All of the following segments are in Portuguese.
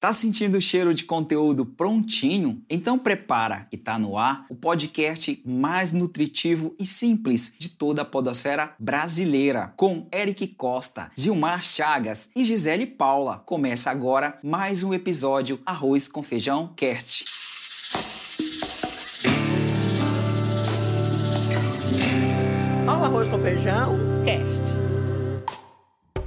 Tá sentindo o cheiro de conteúdo prontinho? Então prepara que tá no ar o podcast mais nutritivo e simples de toda a podosfera brasileira, com Eric Costa, Gilmar Chagas e Gisele Paula. Começa agora mais um episódio Arroz com Feijão Cast. Ó, o arroz com feijão, cast.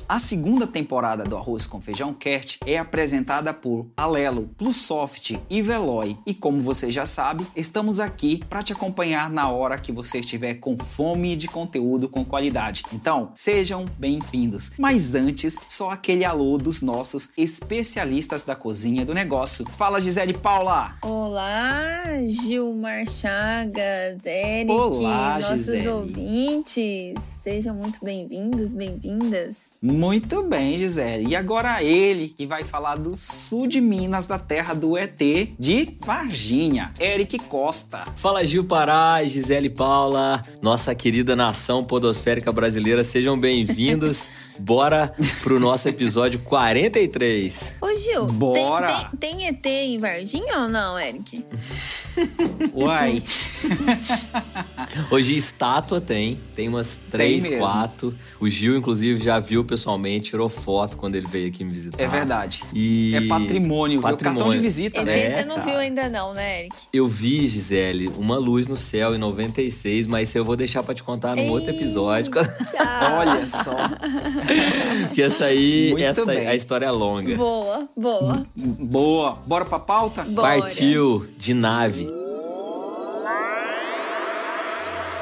A segunda temporada do Arroz com Feijão Cast é apresentada por Alelo, Plusoft e Veloy. E como você já sabe, estamos aqui para te acompanhar na hora que você estiver com fome de conteúdo com qualidade. Então, sejam bem-vindos. Mas antes, só aquele alô dos nossos especialistas da cozinha do negócio. Fala, Gisele Paula! Olá, Gilmar Chagas, Eric, Olá, nossos Gisele. ouvintes. Sejam muito bem-vindos, bem-vindas. Muito bem, Gisele. E agora ele que vai falar do sul de Minas, da terra do ET de Varginha, Eric Costa. Fala Gil Pará, Gisele Paula, nossa querida nação podosférica brasileira, sejam bem-vindos. Bora pro nosso episódio 43. Ô, Gil, tem- Bora. Tem, tem ET em Varginha ou não, Eric? Uai. Hoje estátua tem, tem umas três, quatro. O Gil, inclusive, já viu pessoalmente, tirou foto quando ele veio aqui me visitar. É verdade. E... É patrimônio, viu? Cartão de visita, ET né? você não cara. viu ainda não, né, Eric? Eu vi, Gisele, uma luz no céu em 96, mas isso eu vou deixar pra te contar num outro episódio. Olha só. que essa aí, Muito essa bem. a história é longa. Boa, boa. Boa. Bora pra pauta? Bora. Partiu de nave.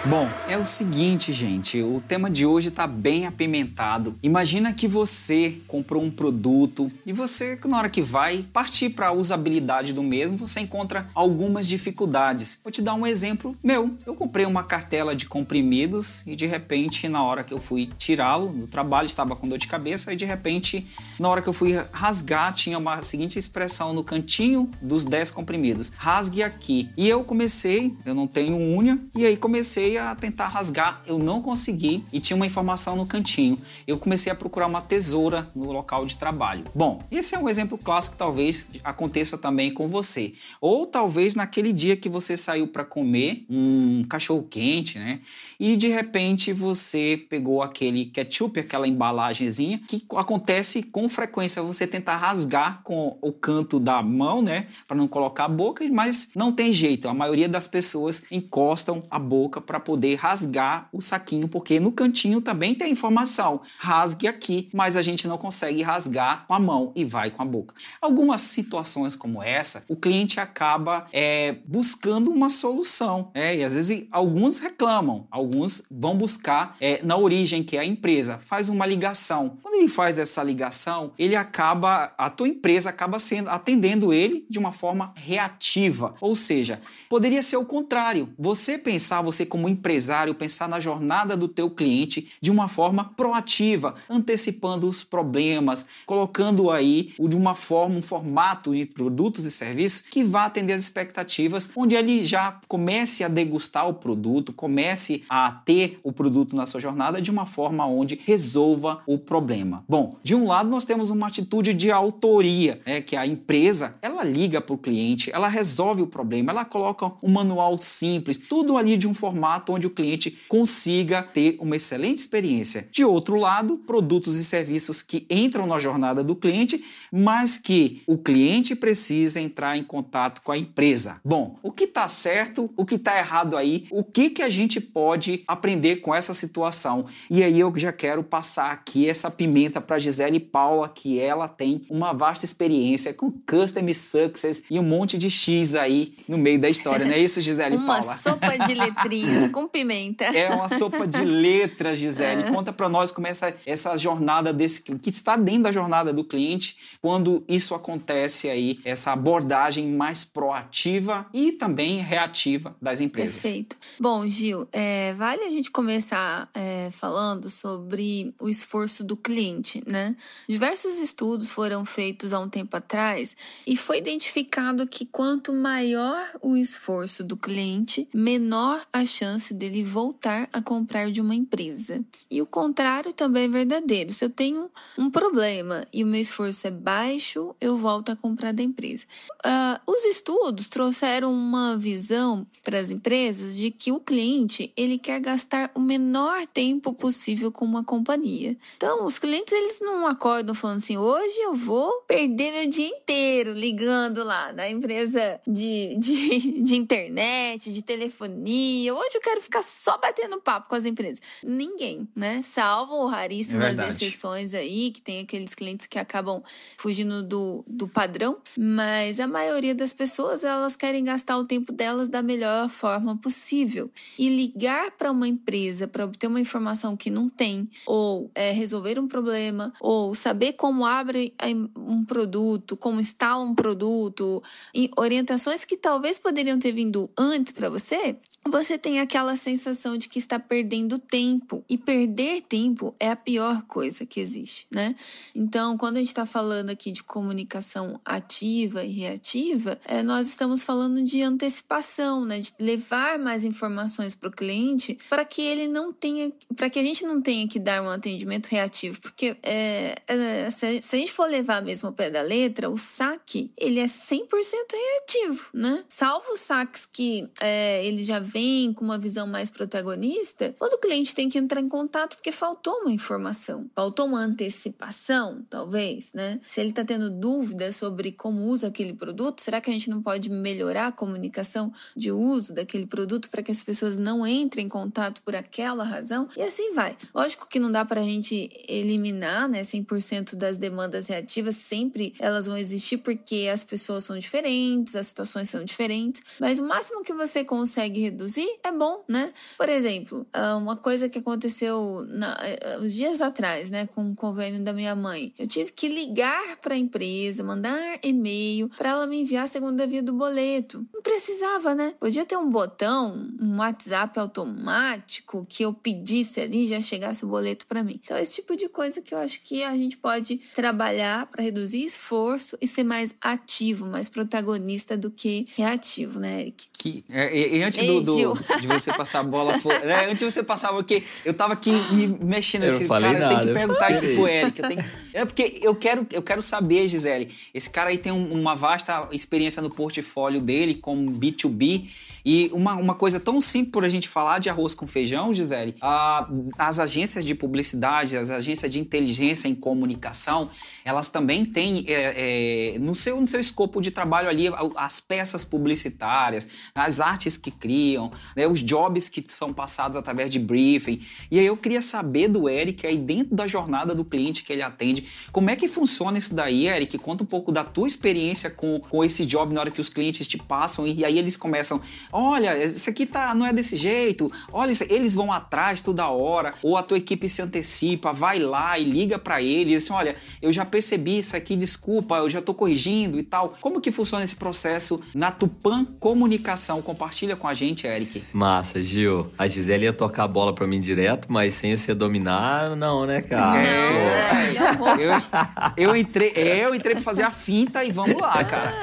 Bom, é o seguinte, gente. O tema de hoje tá bem apimentado. Imagina que você comprou um produto e você, na hora que vai partir para a usabilidade do mesmo, você encontra algumas dificuldades. Vou te dar um exemplo meu. Eu comprei uma cartela de comprimidos e de repente, na hora que eu fui tirá-lo no trabalho, estava com dor de cabeça e de repente, na hora que eu fui rasgar, tinha uma seguinte expressão no cantinho dos 10 comprimidos: rasgue aqui. E eu comecei, eu não tenho unha, e aí comecei a tentar rasgar. Eu não consegui e tinha uma informação no cantinho. Eu comecei a procurar uma tesoura no local de trabalho. Bom, esse é um exemplo clássico, talvez aconteça também com você. Ou talvez naquele dia que você saiu para comer um cachorro quente, né? E de repente você pegou aquele ketchup, aquela embalagenzinha, que acontece com frequência você tentar rasgar com o canto da mão, né, para não colocar a boca, mas não tem jeito. A maioria das pessoas encostam a boca para poder rasgar o saquinho, porque no cantinho também tem a informação. Rasgue aqui, mas a gente não consegue rasgar com a mão e vai com a boca. Algumas situações como essa, o cliente acaba é, buscando uma solução, né? E às vezes alguns reclamam, alguns vão buscar é, na origem que é a empresa, faz uma ligação. Quando ele faz essa ligação, ele acaba, a tua empresa acaba sendo atendendo ele de uma forma reativa, ou seja, poderia ser o contrário. Você pensar, você como empresário, pensar na jornada do teu cliente de uma forma proativa, antecipando os problemas, colocando aí de uma forma, um formato de produtos e serviços que vá atender as expectativas, onde ele já comece a degustar o produto, comece a ter o produto na sua jornada de uma forma onde resolva o problema. Bom, de um lado nós temos uma atitude de autoria, né, que a empresa ela liga para o cliente, ela resolve o problema, ela coloca um manual simples, tudo ali de um formato onde o cliente consiga ter uma excelente experiência. De outro lado, produtos e serviços que entram na jornada do cliente, mas que o cliente precisa entrar em contato com a empresa. Bom, o que está certo, o que está errado aí, o que, que a gente pode aprender com essa situação? E aí eu já quero passar aqui essa pimenta para Gisele Paula, que ela tem uma vasta experiência com Custom Success e um monte de X aí no meio da história, não é isso, Gisele Uma Paula? sopa de letrinhas com pimenta. É uma sopa de letras, Gisele. Conta para nós como é essa, essa jornada desse que está dentro da jornada do cliente, quando isso acontece aí, essa abordagem mais proativa e também reativa das empresas. Perfeito. Bom, Gil, é, vale a gente começar é, falando sobre o esforço do cliente, né? Diversos estudos foram feitos há um tempo atrás e foi identificado que quanto maior o esforço do cliente, menor a chance chance dele voltar a comprar de uma empresa. E o contrário também é verdadeiro. Se eu tenho um problema e o meu esforço é baixo, eu volto a comprar da empresa. Uh, os estudos trouxeram uma visão para as empresas de que o cliente ele quer gastar o menor tempo possível com uma companhia. Então, os clientes eles não acordam falando assim: hoje eu vou perder meu dia inteiro ligando lá na empresa de, de, de internet, de telefonia. Hoje eu quero ficar só batendo papo com as empresas. Ninguém, né? Salvo raríssimas é exceções aí, que tem aqueles clientes que acabam fugindo do, do padrão, mas a maioria das pessoas elas querem gastar o tempo delas da melhor forma possível. E ligar para uma empresa para obter uma informação que não tem, ou é, resolver um problema, ou saber como abre um produto, como instala um produto, e orientações que talvez poderiam ter vindo antes para você, você tem aquela sensação de que está perdendo tempo. E perder tempo é a pior coisa que existe, né? Então, quando a gente está falando aqui de comunicação ativa e reativa, é, nós estamos falando de antecipação, né? De levar mais informações para o cliente para que ele não tenha, para que a gente não tenha que dar um atendimento reativo. Porque é, é, se, se, a gente for levar mesmo ao pé da letra, o saque, ele é 100% reativo, né? Salvo os saques que é, ele já vem com uma visão mais protagonista, todo cliente tem que entrar em contato porque faltou uma informação, faltou uma antecipação, talvez, né? Se ele está tendo dúvida sobre como usa aquele produto, será que a gente não pode melhorar a comunicação de uso daquele produto para que as pessoas não entrem em contato por aquela razão? E assim vai. Lógico que não dá para a gente eliminar, né, 100% das demandas reativas, sempre elas vão existir porque as pessoas são diferentes, as situações são diferentes, mas o máximo que você consegue reduzir reduzir, é bom, né? Por exemplo, ah, uma coisa que aconteceu na, eh, uns dias atrás, né, com o convênio da minha mãe. Eu tive que ligar para a empresa, mandar e-mail para ela me enviar a segunda via do boleto. Não precisava, né? Podia ter um botão, um WhatsApp automático que eu pedisse ali e já chegasse o boleto para mim. Então, esse tipo de coisa que eu acho que a gente pode trabalhar para reduzir esforço e ser mais ativo, mais protagonista do que reativo, né, Eric? Que, é, e, antes do, do, de você passar a bola. Por, é, antes de você passar, porque eu tava aqui me mexendo assim, cara, nada, eu tenho que perguntar isso pro Eric. Tenho, é porque eu quero, eu quero saber, Gisele. Esse cara aí tem um, uma vasta experiência no portfólio dele como B2B. E uma, uma coisa tão simples por a gente falar de arroz com feijão, Gisele, a, as agências de publicidade, as agências de inteligência em comunicação, elas também têm é, é, no, seu, no seu escopo de trabalho ali as peças publicitárias, as artes que criam, né, os jobs que são passados através de briefing. E aí eu queria saber do Eric, aí dentro da jornada do cliente que ele atende, como é que funciona isso daí, Eric? Conta um pouco da tua experiência com, com esse job na hora que os clientes te passam e, e aí eles começam, olha, isso aqui tá, não é desse jeito, olha, eles vão atrás toda hora, ou a tua equipe se antecipa, vai lá e liga para eles, assim, olha, eu já percebi isso aqui, desculpa, eu já tô corrigindo e tal. Como que funciona esse processo na Tupan Comunicação? Compartilha com a gente, Eric. Massa, Gil. A Gisele ia tocar a bola para mim direto, mas sem você dominar, não, né, cara? É, não, eu, eu, entrei, eu entrei pra fazer a finta e vamos lá, cara.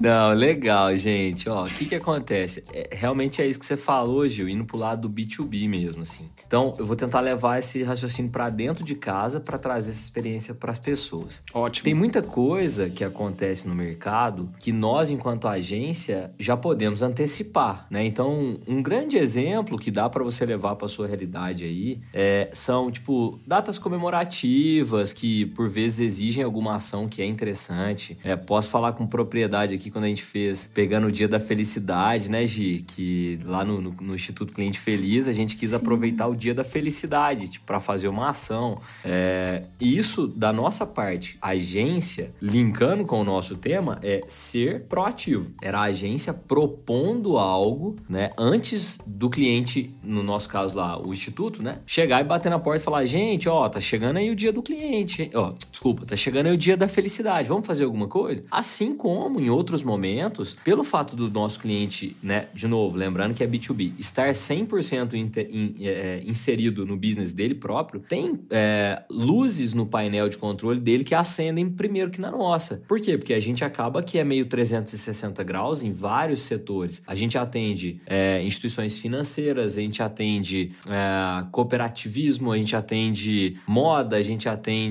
Não, legal, gente. Ó, o que que acontece? É, realmente é isso que você falou, Gil, indo pro lado do B2B mesmo, assim. Então, eu vou tentar levar esse raciocínio para dentro de casa para trazer essa experiência para as pessoas. Ótimo. Tem muita coisa que acontece no mercado que nós, enquanto agência, já podemos antecipar, né? Então, um grande exemplo que dá para você levar para sua realidade aí é, são, tipo, datas comemorativas que, por vezes, exigem alguma ação que é interessante. É, posso falar com propriedade aqui quando a gente fez, pegando o Dia da Felicidade, né, Gi? Que lá no, no, no Instituto Cliente Feliz, a gente quis Sim. aproveitar o Dia da Felicidade, tipo, para fazer uma ação. É, isso, da nossa parte, agência, linkando com o nosso tema, é ser proativo. Era a agência propondo algo, né, antes do cliente, no nosso caso lá, o instituto, né, chegar e bater na porta e falar: gente, ó, tá chegando aí o dia do cliente ó, desculpa, tá chegando aí o dia da felicidade, vamos fazer alguma coisa? Assim como em outros momentos, pelo fato do nosso cliente, né, de novo, lembrando que é B2B, estar 100% in, in, é, inserido no business dele próprio, tem é, luzes no painel de controle dele que acendem primeiro que na nossa. Por quê? Porque a gente acaba que é meio 360 graus em vários setores. A gente atende é, instituições financeiras, a gente atende é, cooperativismo, a gente atende moda, a gente atende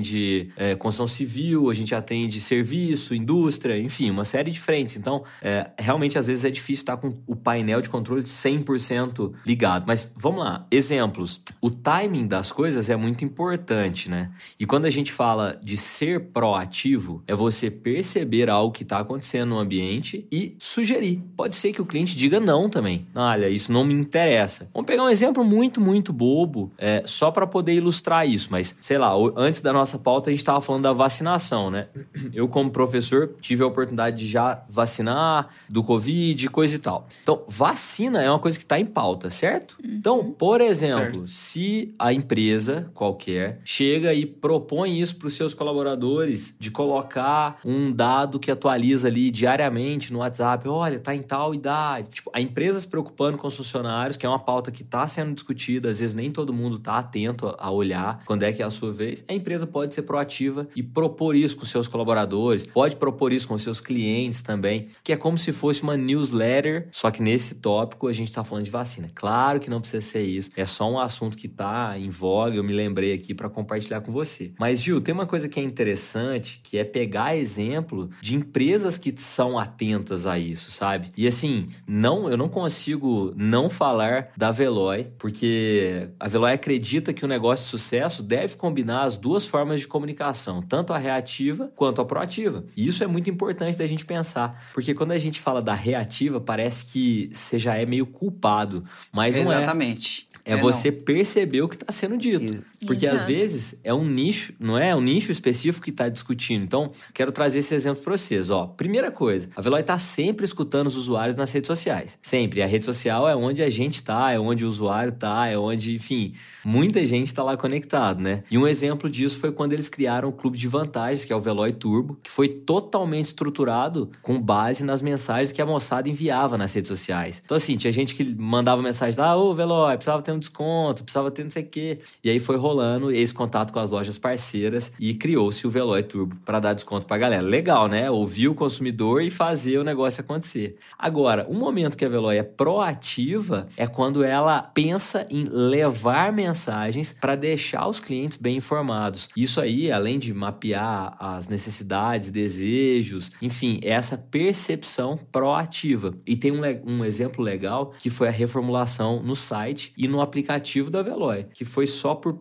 é, construção civil, a gente atende serviço, indústria, enfim, uma série de frentes. Então, é, realmente, às vezes é difícil estar com o painel de controle 100% ligado. Mas vamos lá, exemplos. O timing das coisas é muito importante, né? E quando a gente fala de ser proativo, é você perceber algo que está acontecendo no ambiente e sugerir. Pode ser que o cliente diga não também. Olha, isso não me interessa. Vamos pegar um exemplo muito, muito bobo, é, só para poder ilustrar isso. Mas, sei lá, antes da nossa pauta a gente estava falando da vacinação, né? Eu, como professor, tive a oportunidade de já vacinar do Covid, coisa e tal. Então, vacina é uma coisa que está em pauta, certo? Então, por exemplo, certo. se a empresa qualquer chega e propõe isso para os seus colaboradores de colocar um dado que atualiza ali diariamente no WhatsApp, olha, tá em tal idade. Tipo, a empresa se preocupando com os funcionários, que é uma pauta que está sendo discutida, às vezes nem todo mundo está atento a olhar quando é que é a sua vez. A empresa pode ser proativa e propor isso com seus colaboradores, pode propor isso com seus clientes também, que é como se fosse uma newsletter, só que nesse tópico a gente está falando de vacina. Claro que não precisa ser isso, é só um assunto que está em voga, eu me lembrei aqui para compartilhar com você. Mas Gil, tem uma coisa que é interessante, que é pegar exemplo de empresas que são atentas a isso, sabe? E assim, não, eu não consigo não falar da Veloy, porque a Veloy acredita que o negócio de sucesso deve combinar as duas formas de comunicação, tanto a reativa quanto a proativa. E isso é muito importante da gente pensar, porque quando a gente fala da reativa, parece que você já é meio culpado, mas Exatamente. não é. Exatamente. É, é você não. perceber o que está sendo dito. Porque Exato. às vezes é um nicho, não é? É um nicho específico que está discutindo. Então, quero trazer esse exemplo para vocês. Ó, primeira coisa, a Veloy está sempre escutando os usuários nas redes sociais. Sempre. A rede social é onde a gente está, é onde o usuário está, é onde, enfim, muita gente está lá conectado, né? E um exemplo disso foi quando eles criaram o clube de vantagens, que é o Veloy Turbo, que foi totalmente estruturado com base nas mensagens que a moçada enviava nas redes sociais. Então, assim, tinha gente que mandava mensagem lá, ô Veloy, precisava ter um desconto, precisava ter não sei o quê. E aí foi rolando esse contato com as lojas parceiras e criou-se o Veloy Turbo para dar desconto para a galera. Legal, né? Ouvir o consumidor e fazer o negócio acontecer. Agora, um momento que a Veloy é proativa é quando ela pensa em levar mensagens para deixar os clientes bem informados. Isso aí, além de mapear as necessidades, desejos, enfim, é essa percepção proativa. E tem um, um exemplo legal que foi a reformulação no site e no aplicativo da Veloy, que foi só por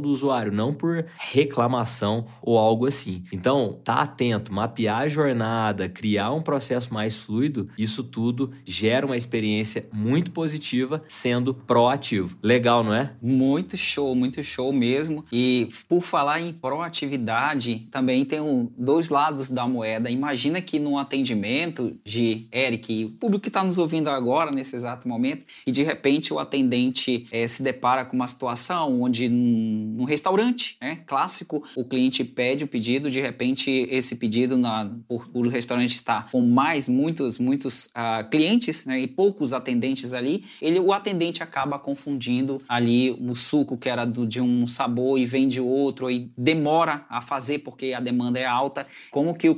do usuário, não por reclamação ou algo assim. Então, tá atento, mapear a jornada, criar um processo mais fluido, isso tudo gera uma experiência muito positiva sendo proativo. Legal, não é? Muito show, muito show mesmo. E por falar em proatividade, também tem um, dois lados da moeda. Imagina que num atendimento de Eric, o público que está nos ouvindo agora, nesse exato momento, e de repente o atendente é, se depara com uma situação onde num, restaurante, né, clássico, o cliente pede um pedido, de repente esse pedido na, o restaurante está com mais muitos muitos uh, clientes né, e poucos atendentes ali, ele o atendente acaba confundindo ali o suco que era do, de um sabor e vem de outro e demora a fazer porque a demanda é alta. Como que o,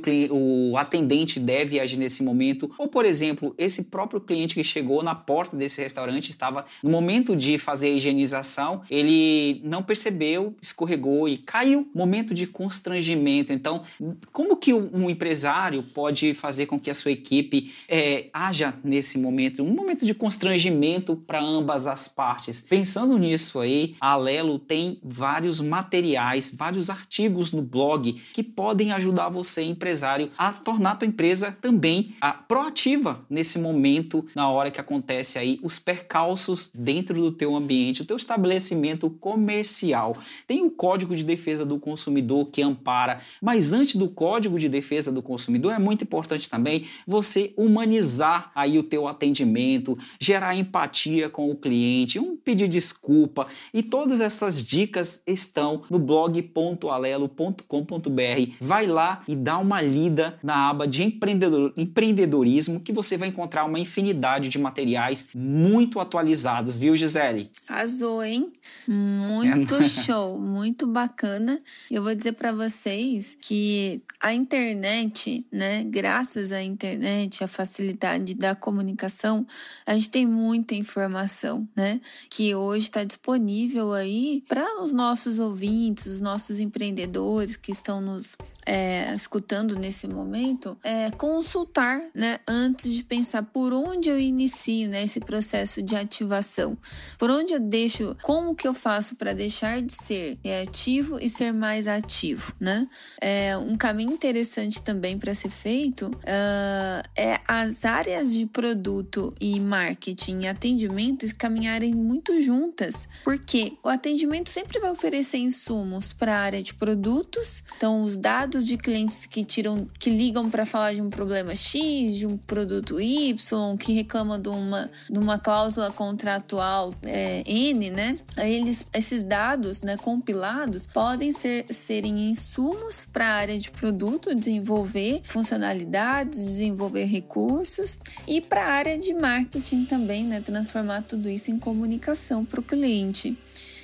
o atendente deve agir nesse momento? Ou por exemplo, esse próprio cliente que chegou na porta desse restaurante estava no momento de fazer a higienização, ele não percebeu, escorregou e caiu. Momento de constrangimento. Então, como que um empresário pode fazer com que a sua equipe é, haja nesse momento? Um momento de constrangimento para ambas as partes. Pensando nisso aí, a Alelo tem vários materiais, vários artigos no blog que podem ajudar você, empresário, a tornar a tua empresa também a, proativa nesse momento, na hora que acontece aí os percalços dentro do teu ambiente, o teu estabelecimento comercial comercial. Tem o Código de Defesa do Consumidor que ampara, mas antes do Código de Defesa do Consumidor é muito importante também você humanizar aí o teu atendimento, gerar empatia com o cliente, um pedir desculpa e todas essas dicas estão no blog.alelo.com.br. Vai lá e dá uma lida na aba de empreendedor, empreendedorismo que você vai encontrar uma infinidade de materiais muito atualizados, viu, Gisele? Arrasou, hein? Muito é. show, muito bacana. Eu vou dizer para vocês que a internet, né, graças à internet, a facilidade da comunicação, a gente tem muita informação, né, que hoje está disponível aí para os nossos ouvintes, os nossos empreendedores que estão nos é, escutando nesse momento, é, consultar, né, antes de pensar por onde eu inicio, né, esse processo de ativação, por onde eu deixo, como que eu faço para deixar de ser reativo e ser mais ativo, né? É, um caminho interessante também para ser feito uh, é as áreas de produto e marketing e atendimento caminharem muito juntas, porque o atendimento sempre vai oferecer insumos para a área de produtos, então os dados dados de clientes que tiram, que ligam para falar de um problema X, de um produto Y, que reclama de uma, de uma cláusula contratual é, N, né? Eles, esses dados, né, compilados, podem ser serem insumos para a área de produto desenvolver funcionalidades, desenvolver recursos e para a área de marketing também, né, transformar tudo isso em comunicação para o cliente.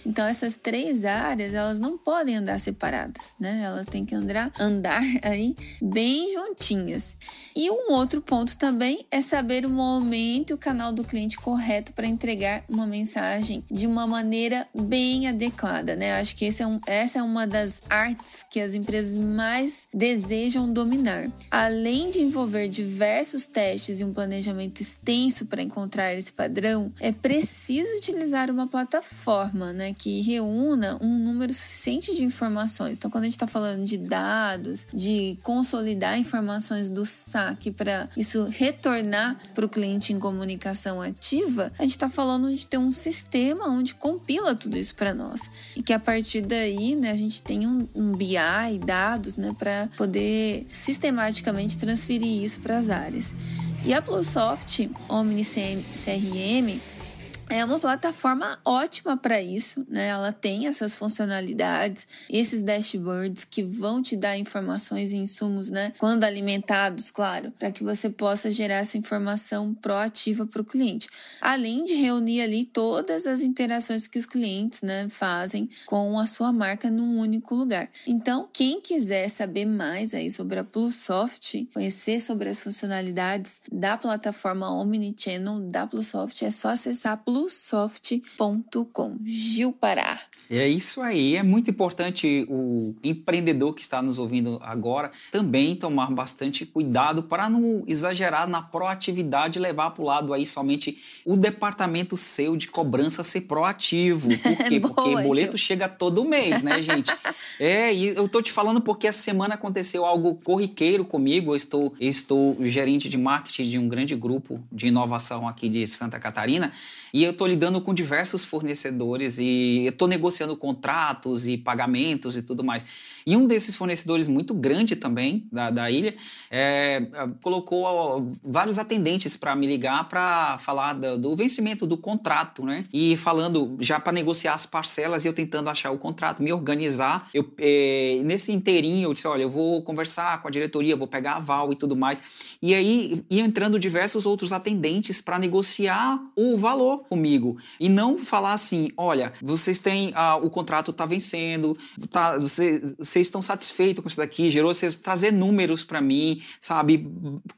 Então essas três áreas, elas não podem andar separadas, né? Elas têm que andar, andar aí bem juntinhas. E um outro ponto também é saber o momento e o canal do cliente correto para entregar uma mensagem de uma maneira bem adequada, né? Acho que é um, essa é uma das artes que as empresas mais desejam dominar. Além de envolver diversos testes e um planejamento extenso para encontrar esse padrão, é preciso utilizar uma plataforma, né, que reúna um número suficiente de informações. Então, quando a gente está falando de dados, de consolidar informações do saque para isso retornar para o cliente em comunicação ativa, a gente está falando de ter um sistema onde compila tudo isso para nós e que a partir daí, né, a gente tem um, um BI, dados, né, para poder sistematicamente transferir isso para as áreas. E a Plusoft Omni CRM é uma plataforma ótima para isso, né? Ela tem essas funcionalidades, esses dashboards que vão te dar informações e insumos, né? Quando alimentados, claro, para que você possa gerar essa informação proativa para o cliente. Além de reunir ali todas as interações que os clientes, né, fazem com a sua marca num único lugar. Então, quem quiser saber mais aí sobre a Plusoft, conhecer sobre as funcionalidades da plataforma Omnichannel da Plusoft, é só acessar Plus bluesoft.com. Gil Pará. É isso aí. É muito importante o empreendedor que está nos ouvindo agora também tomar bastante cuidado para não exagerar na proatividade e levar para o lado aí somente o departamento seu de cobrança ser proativo. Por quê? Boa, porque boleto Gil. chega todo mês, né, gente? é, e eu tô te falando porque essa semana aconteceu algo corriqueiro comigo. Eu estou, eu estou gerente de marketing de um grande grupo de inovação aqui de Santa Catarina e eu estou lidando com diversos fornecedores e estou negociando contratos e pagamentos e tudo mais. E um desses fornecedores muito grande também da, da ilha é, colocou vários atendentes para me ligar para falar do, do, vencimento do contrato, né? E falando já para negociar as parcelas e eu tentando achar o contrato, me organizar. Eu, é, nesse inteirinho eu disse, olha, eu vou conversar com a diretoria, vou pegar aval e tudo mais. E aí ia entrando diversos outros atendentes para negociar o valor comigo e não falar assim, olha, vocês têm ah, o contrato está vencendo, tá, você, você vocês estão satisfeitos com isso daqui, gerou vocês trazer números para mim, sabe?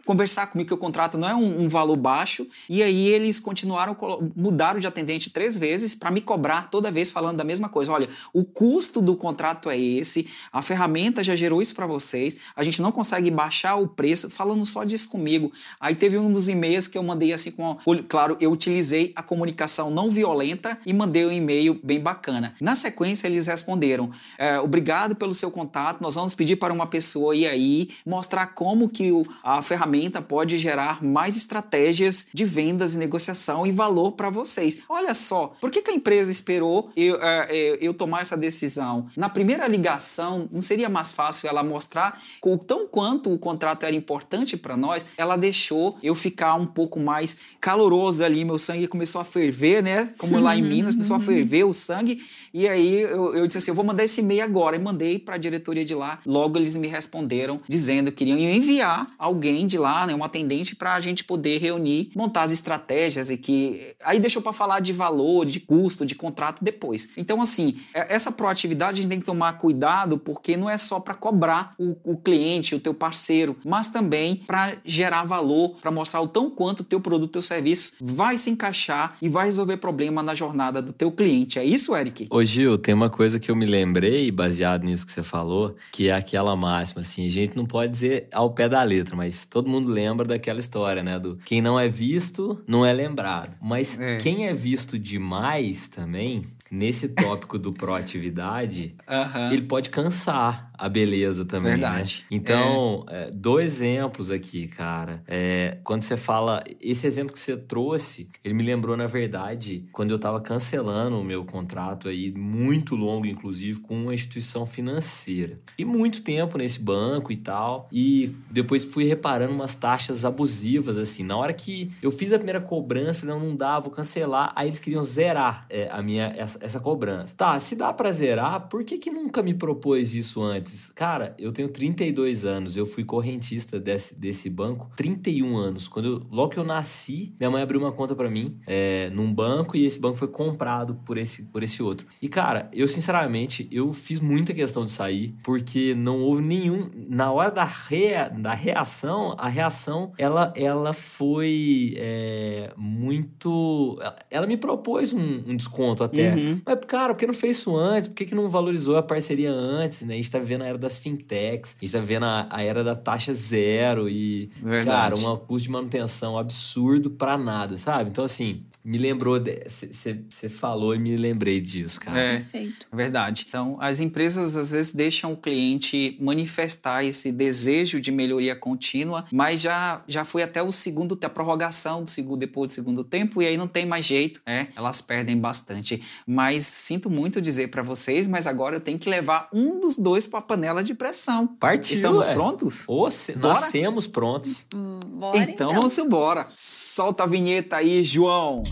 Conversar comigo que o contrato não é um, um valor baixo. E aí eles continuaram, mudaram de atendente três vezes para me cobrar toda vez falando da mesma coisa. Olha, o custo do contrato é esse, a ferramenta já gerou isso para vocês, a gente não consegue baixar o preço, falando só disso comigo. Aí teve um dos e-mails que eu mandei assim com, claro, eu utilizei a comunicação não violenta e mandei um e-mail bem bacana. Na sequência, eles responderam: é, obrigado pelo seu contato, nós vamos pedir para uma pessoa ir aí mostrar como que o, a ferramenta pode gerar mais estratégias de vendas e negociação e valor para vocês. Olha só, por que, que a empresa esperou eu, é, eu tomar essa decisão? Na primeira ligação, não seria mais fácil ela mostrar o tão quanto o contrato era importante para nós? Ela deixou eu ficar um pouco mais caloroso ali, meu sangue começou a ferver, né? Como lá em Minas, começou a ferver o sangue. E aí eu, eu disse assim: eu vou mandar esse e-mail agora. E mandei para a diretoria de lá. Logo eles me responderam dizendo que queriam enviar alguém de lá, né, um atendente, para a gente poder reunir, montar as estratégias e que. Aí deixou para falar de valor, de custo, de contrato depois. Então, assim, é, essa proatividade a gente tem que tomar cuidado porque não é só para cobrar o, o cliente, o teu parceiro, mas também para gerar valor, para mostrar o tão quanto o teu produto, teu serviço vai se encaixar e vai resolver problema na jornada do teu cliente. É isso, Eric? Ô Gil, tem uma coisa que eu me lembrei, baseado nisso que você falou, que é aquela máxima, assim, a gente não pode dizer ao pé da letra, mas todo mundo lembra daquela história, né? Do quem não é visto, não é lembrado. Mas é. quem é visto demais também, nesse tópico do proatividade, uhum. ele pode cansar a beleza também. Né? Verdade. Né? Então, é. É, dois exemplos aqui, cara. É, quando você fala. Esse exemplo que você trouxe, ele me lembrou, na verdade, quando eu estava cancelando o meu contrato aí, muito longo, inclusive, com uma instituição financeira. E muito tempo nesse banco e tal. E depois fui reparando umas taxas abusivas, assim. Na hora que eu fiz a primeira cobrança, falei, não, não dá, vou cancelar. Aí eles queriam zerar é, a minha, essa, essa cobrança. Tá, se dá pra zerar, por que, que nunca me propôs isso antes? Cara, eu tenho 32 anos, eu fui correntista desse, desse banco 31 anos. Quando eu, logo que eu nasci, minha mãe abriu uma conta para mim é, num banco e esse banco foi comprado por esse, por esse outro. E cara, eu sinceramente, eu fiz muita questão de sair porque não houve nenhum. Na hora da, rea, da reação, a reação ela, ela foi é, muito. Ela me propôs um, um desconto até. Uhum. Uhum. Mas, cara, por que não fez isso antes? Por que, que não valorizou a parceria antes? Né? A gente tá vivendo a era das fintechs, a gente tá vivendo a, a era da taxa zero e, Verdade. cara, um custo de manutenção absurdo pra nada, sabe? Então, assim, me lembrou, você falou e me lembrei disso, cara. É, Perfeito. Verdade. Então, as empresas às vezes deixam o cliente manifestar esse desejo de melhoria contínua, mas já, já foi até o segundo, a prorrogação do segundo, depois do segundo tempo, e aí não tem mais jeito, né? Elas perdem bastante. Mas sinto muito dizer para vocês, mas agora eu tenho que levar um dos dois para a panela de pressão. Partiu. Estamos é. prontos? Ou se, nascemos prontos. Hum, bora, então, então vamos embora. Solta a vinheta aí, João.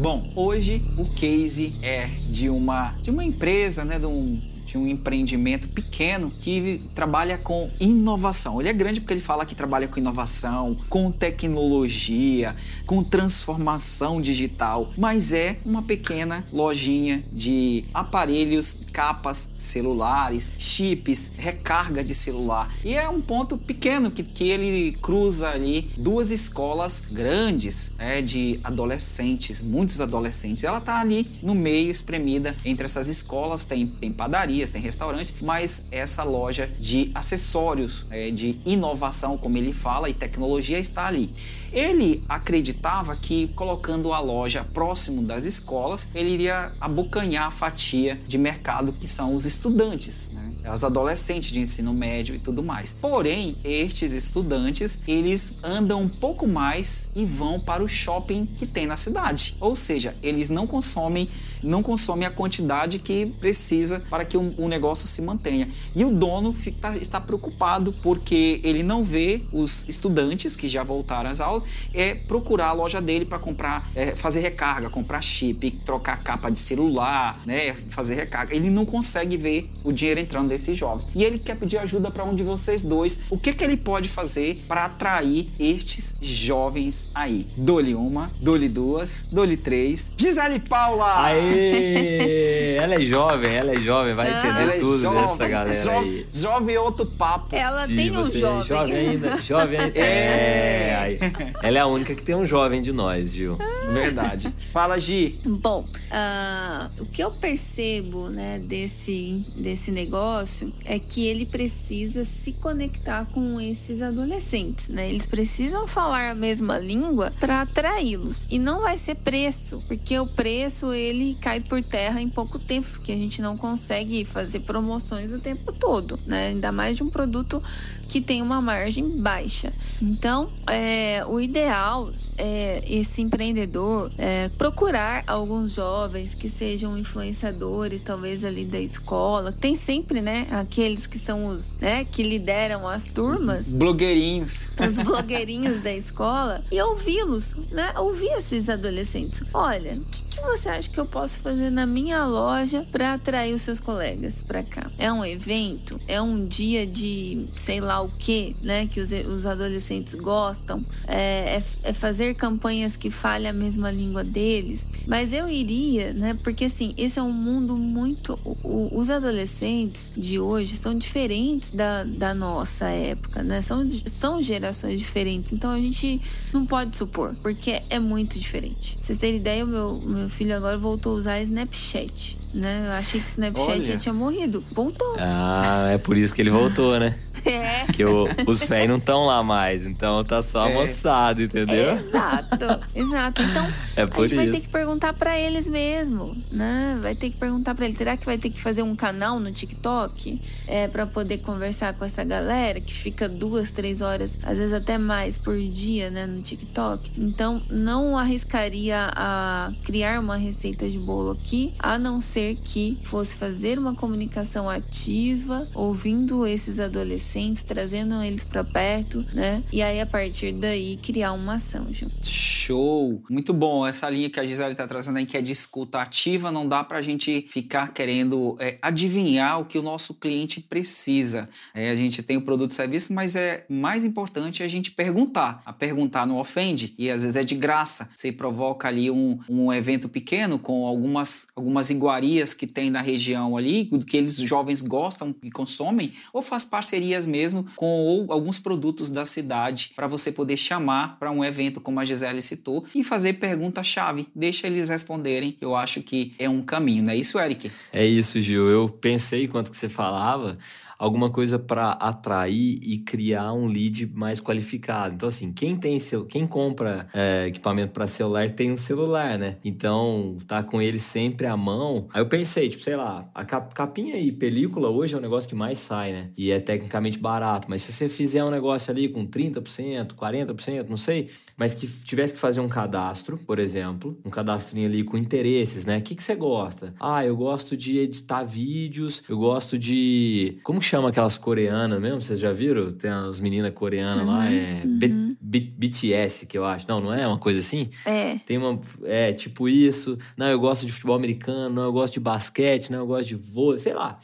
Bom, hoje o case é de uma de uma empresa, né, de um de um empreendimento pequeno que trabalha com inovação. Ele é grande porque ele fala que trabalha com inovação, com tecnologia, com transformação digital, mas é uma pequena lojinha de aparelhos, capas celulares, chips, recarga de celular. E é um ponto pequeno que, que ele cruza ali duas escolas grandes é, de adolescentes, muitos adolescentes. Ela está ali no meio, espremida entre essas escolas, tem, tem padaria tem restaurantes, mas essa loja de acessórios, é, de inovação, como ele fala, e tecnologia está ali. Ele acreditava que colocando a loja próximo das escolas, ele iria abocanhar a fatia de mercado que são os estudantes. Né? Os adolescentes de ensino médio e tudo mais. Porém, estes estudantes, eles andam um pouco mais e vão para o shopping que tem na cidade. Ou seja, eles não consomem não consomem a quantidade que precisa para que o, negócio se mantenha. E o dono fica, está preocupado porque ele não vê os estudantes que já voltaram às aulas é procurar a loja dele para comprar, é, fazer recarga, comprar chip, trocar capa de celular, né, fazer recarga. Ele não consegue ver o dinheiro entrando desses jovens. E ele quer pedir ajuda para um de vocês dois. O que, que ele pode fazer para atrair estes jovens aí? Dole uma, dole duas, dole três. Gisele Paula! Aê! Ela é jovem, ela é jovem, vai entender Ela é tudo jovem, dessa galera jo- aí. Jovem é outro papo. Ela Se tem um você jovem. é jovem ainda, jovem ainda. É. É. Ela é a única que tem um jovem de nós, Gil. Verdade. Fala, Gi. Bom, ah, o que eu percebo né, desse, desse negócio é que ele precisa se conectar com esses adolescentes, né? Eles precisam falar a mesma língua para atraí-los. E não vai ser preço, porque o preço ele cai por terra em pouco tempo, porque a gente não consegue fazer promoções o tempo todo, né? Ainda mais de um produto que tem uma margem baixa. Então, é, o ideal é esse empreendedor é, procurar alguns jovens que sejam influenciadores, talvez ali da escola. Tem sempre, né, aqueles que são os, né, que lideram as turmas Blogueirinhos. os blogueirinhos da escola e ouvi-los, né? Ouvir esses adolescentes. Olha, o que, que você acha que eu posso fazer na minha loja para atrair os seus colegas para cá? É um evento? É um dia de sei lá o que, né? Que os, os adolescentes gostam? É, é, é fazer campanhas que falem a mesma língua deles? Mas eu iria, né? Porque assim, esse é um mundo muito. o- os adolescentes de hoje são diferentes da, da nossa época, né? São, são gerações diferentes. Então a gente não pode supor, porque é muito diferente. Pra vocês terem ideia, o meu, meu filho agora voltou a usar Snapchat. Né? Eu achei que Snapchat Olha. já tinha morrido. Voltou. Ah, é por isso que ele voltou, né? É. Que o- os véi não estão lá mais, então tá só a É. moçada, entendeu? Exato, exato. Então, É a gente vai ter isso. que perguntar pra eles mesmo, né? Vai ter que perguntar pra eles. Será que vai ter que fazer um canal no TikTok é, para poder conversar com essa galera que fica duas, três horas, às vezes até mais por dia, né, no TikTok? Então, não arriscaria a criar uma receita de bolo aqui, a não ser que fosse fazer uma comunicação ativa, ouvindo esses adolescentes, trazendo eles pra perto, né? E aí a partir daí criar uma ação, Gil. Show! Muito bom. Essa linha que a Gisele está trazendo aí, que é de escuta ativa, não dá para a gente ficar querendo é, adivinhar o que o nosso cliente precisa. É, a gente tem o produto e serviço, mas é mais importante a gente perguntar. A perguntar não ofende e às vezes é de graça. Você provoca ali um, um evento pequeno com algumas, algumas iguarias que tem na região ali, que eles jovens gostam e consomem, ou faz parcerias mesmo com alguns produtos da cidade para você poder chamar para um evento como a Gisele citou e fazer pergunta-chave. Deixa eles responderem. Eu acho que é um caminho, não é isso, Eric? É isso, Gil. Eu pensei enquanto que você falava alguma coisa para atrair e criar um lead mais qualificado. Então, assim, quem tem seu, quem compra é, equipamento para celular tem um celular, né? Então, tá com ele sempre à mão. Aí eu pensei, tipo, sei lá, a cap- capinha e película hoje é o negócio que mais sai, né? E é tecnicamente barato. Mas se você fizer um negócio ali com 30%, 40%, não sei, mas que tivesse que fazer um cadastro, por exemplo, um cadastrinho ali com interesses, né? O que, que você gosta? Ah, eu gosto de editar vídeos, eu gosto de. Como que chama aquelas coreanas mesmo? Vocês já viram? Tem as meninas coreanas lá, é B- B- BTS, que eu acho. Não, não é uma coisa assim? É. Tem uma. É, tipo isso. Não, eu gosto de futebol americano, não, eu gosto de basquete, não, eu gosto de vôlei, sei lá.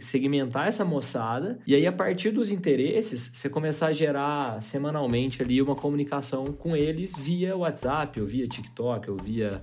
Segmentar essa moçada e aí, a partir dos interesses, você começar a gerar semanalmente ali uma comunicação com eles via WhatsApp, ou via TikTok, ou via.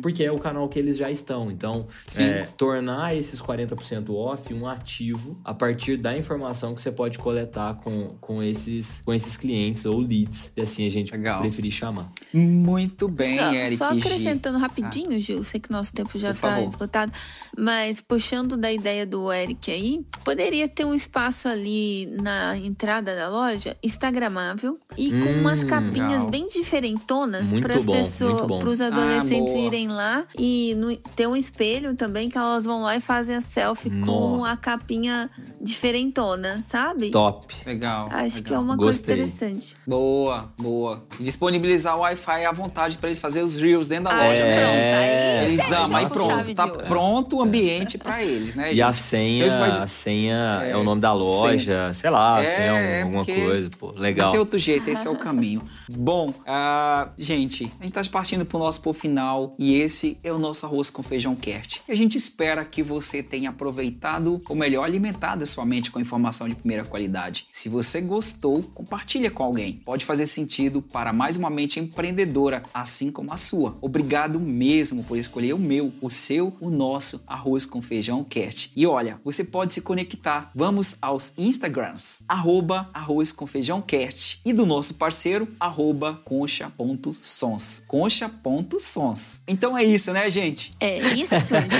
Porque é o canal que eles já estão. Então, é, tornar esses 40% off um ativo a partir da informação que você pode coletar com, com, esses, com esses clientes ou leads, assim a gente Legal. preferir chamar. Muito bem, só, Eric. só acrescentando rapidinho, Gil, sei que nosso tempo já está esgotado, mas puxando da ideia do Eric aí, poderia ter um espaço ali na entrada da loja instagramável e com Hum, umas capinhas legal. bem diferentonas para as pessoas, para os adolescentes Ah, irem lá e no- ter um espelho também que elas vão lá e fazem a selfie com Nó. a capinha diferentona, sabe? Top. Legal. Acho legal. que é uma Gostei. coisa interessante. Boa, boa. Disponibilizar o Wi-Fi à vontade para eles fazerem os reels dentro da Aí loja, né? pronto, aí Eles fecha amam, aí pronto. Tá ouro. pronto o ambiente para eles, né, E a gente? senha, Eles vai- a senha é, É, o nome da loja, sei lá, a É, senha é é alguma porque coisa, pô, Não legal. tem outro jeito, esse é o caminho. Bom, ah, gente, a gente tá partindo pro nosso por final e esse é o nosso arroz com feijão cast. E a gente espera que você tenha aproveitado, ou melhor, alimentado a sua mente com informação de primeira qualidade. Se você gostou, compartilha com alguém. Pode fazer sentido para mais uma mente empreendedora, assim como a sua. Obrigado mesmo por escolher o meu, o seu, o nosso Arroz com Feijão Cast. E olha, você pode se conectar. Vamos aos Instagrams, arroba Arroz com Feijão Cast e do nosso parceiro, arroba concha.sons. Concha.sons. Então é isso, né, gente? É isso,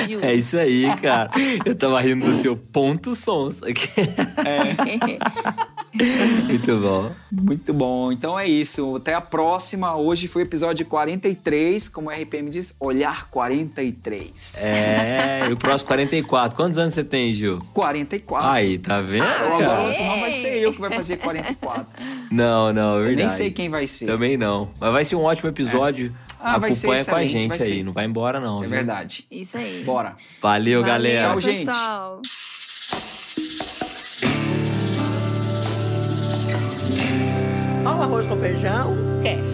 Gil. É isso aí, cara. Eu tava rindo do seu ponto sons. Muito bom. Muito bom. Então é isso. Até a próxima. Hoje foi o episódio 43. Como a RPM diz, olhar 43. É, e o próximo 44. Quantos anos você tem, Gil? 44. Aí, tá vendo? Ah, cara? agora outro não vai ser eu que vai fazer 44. Não, não, é Eu verdade. nem sei quem vai ser. Também não. Mas vai ser um ótimo episódio. Ah, vai ser Acompanha com a gente vai aí. ser. Não vai embora, não. É viu? verdade. Isso aí. Bora. Valeu, Valeu, galera. Tchau, gente. pessoal. Arroz com feijão, cast.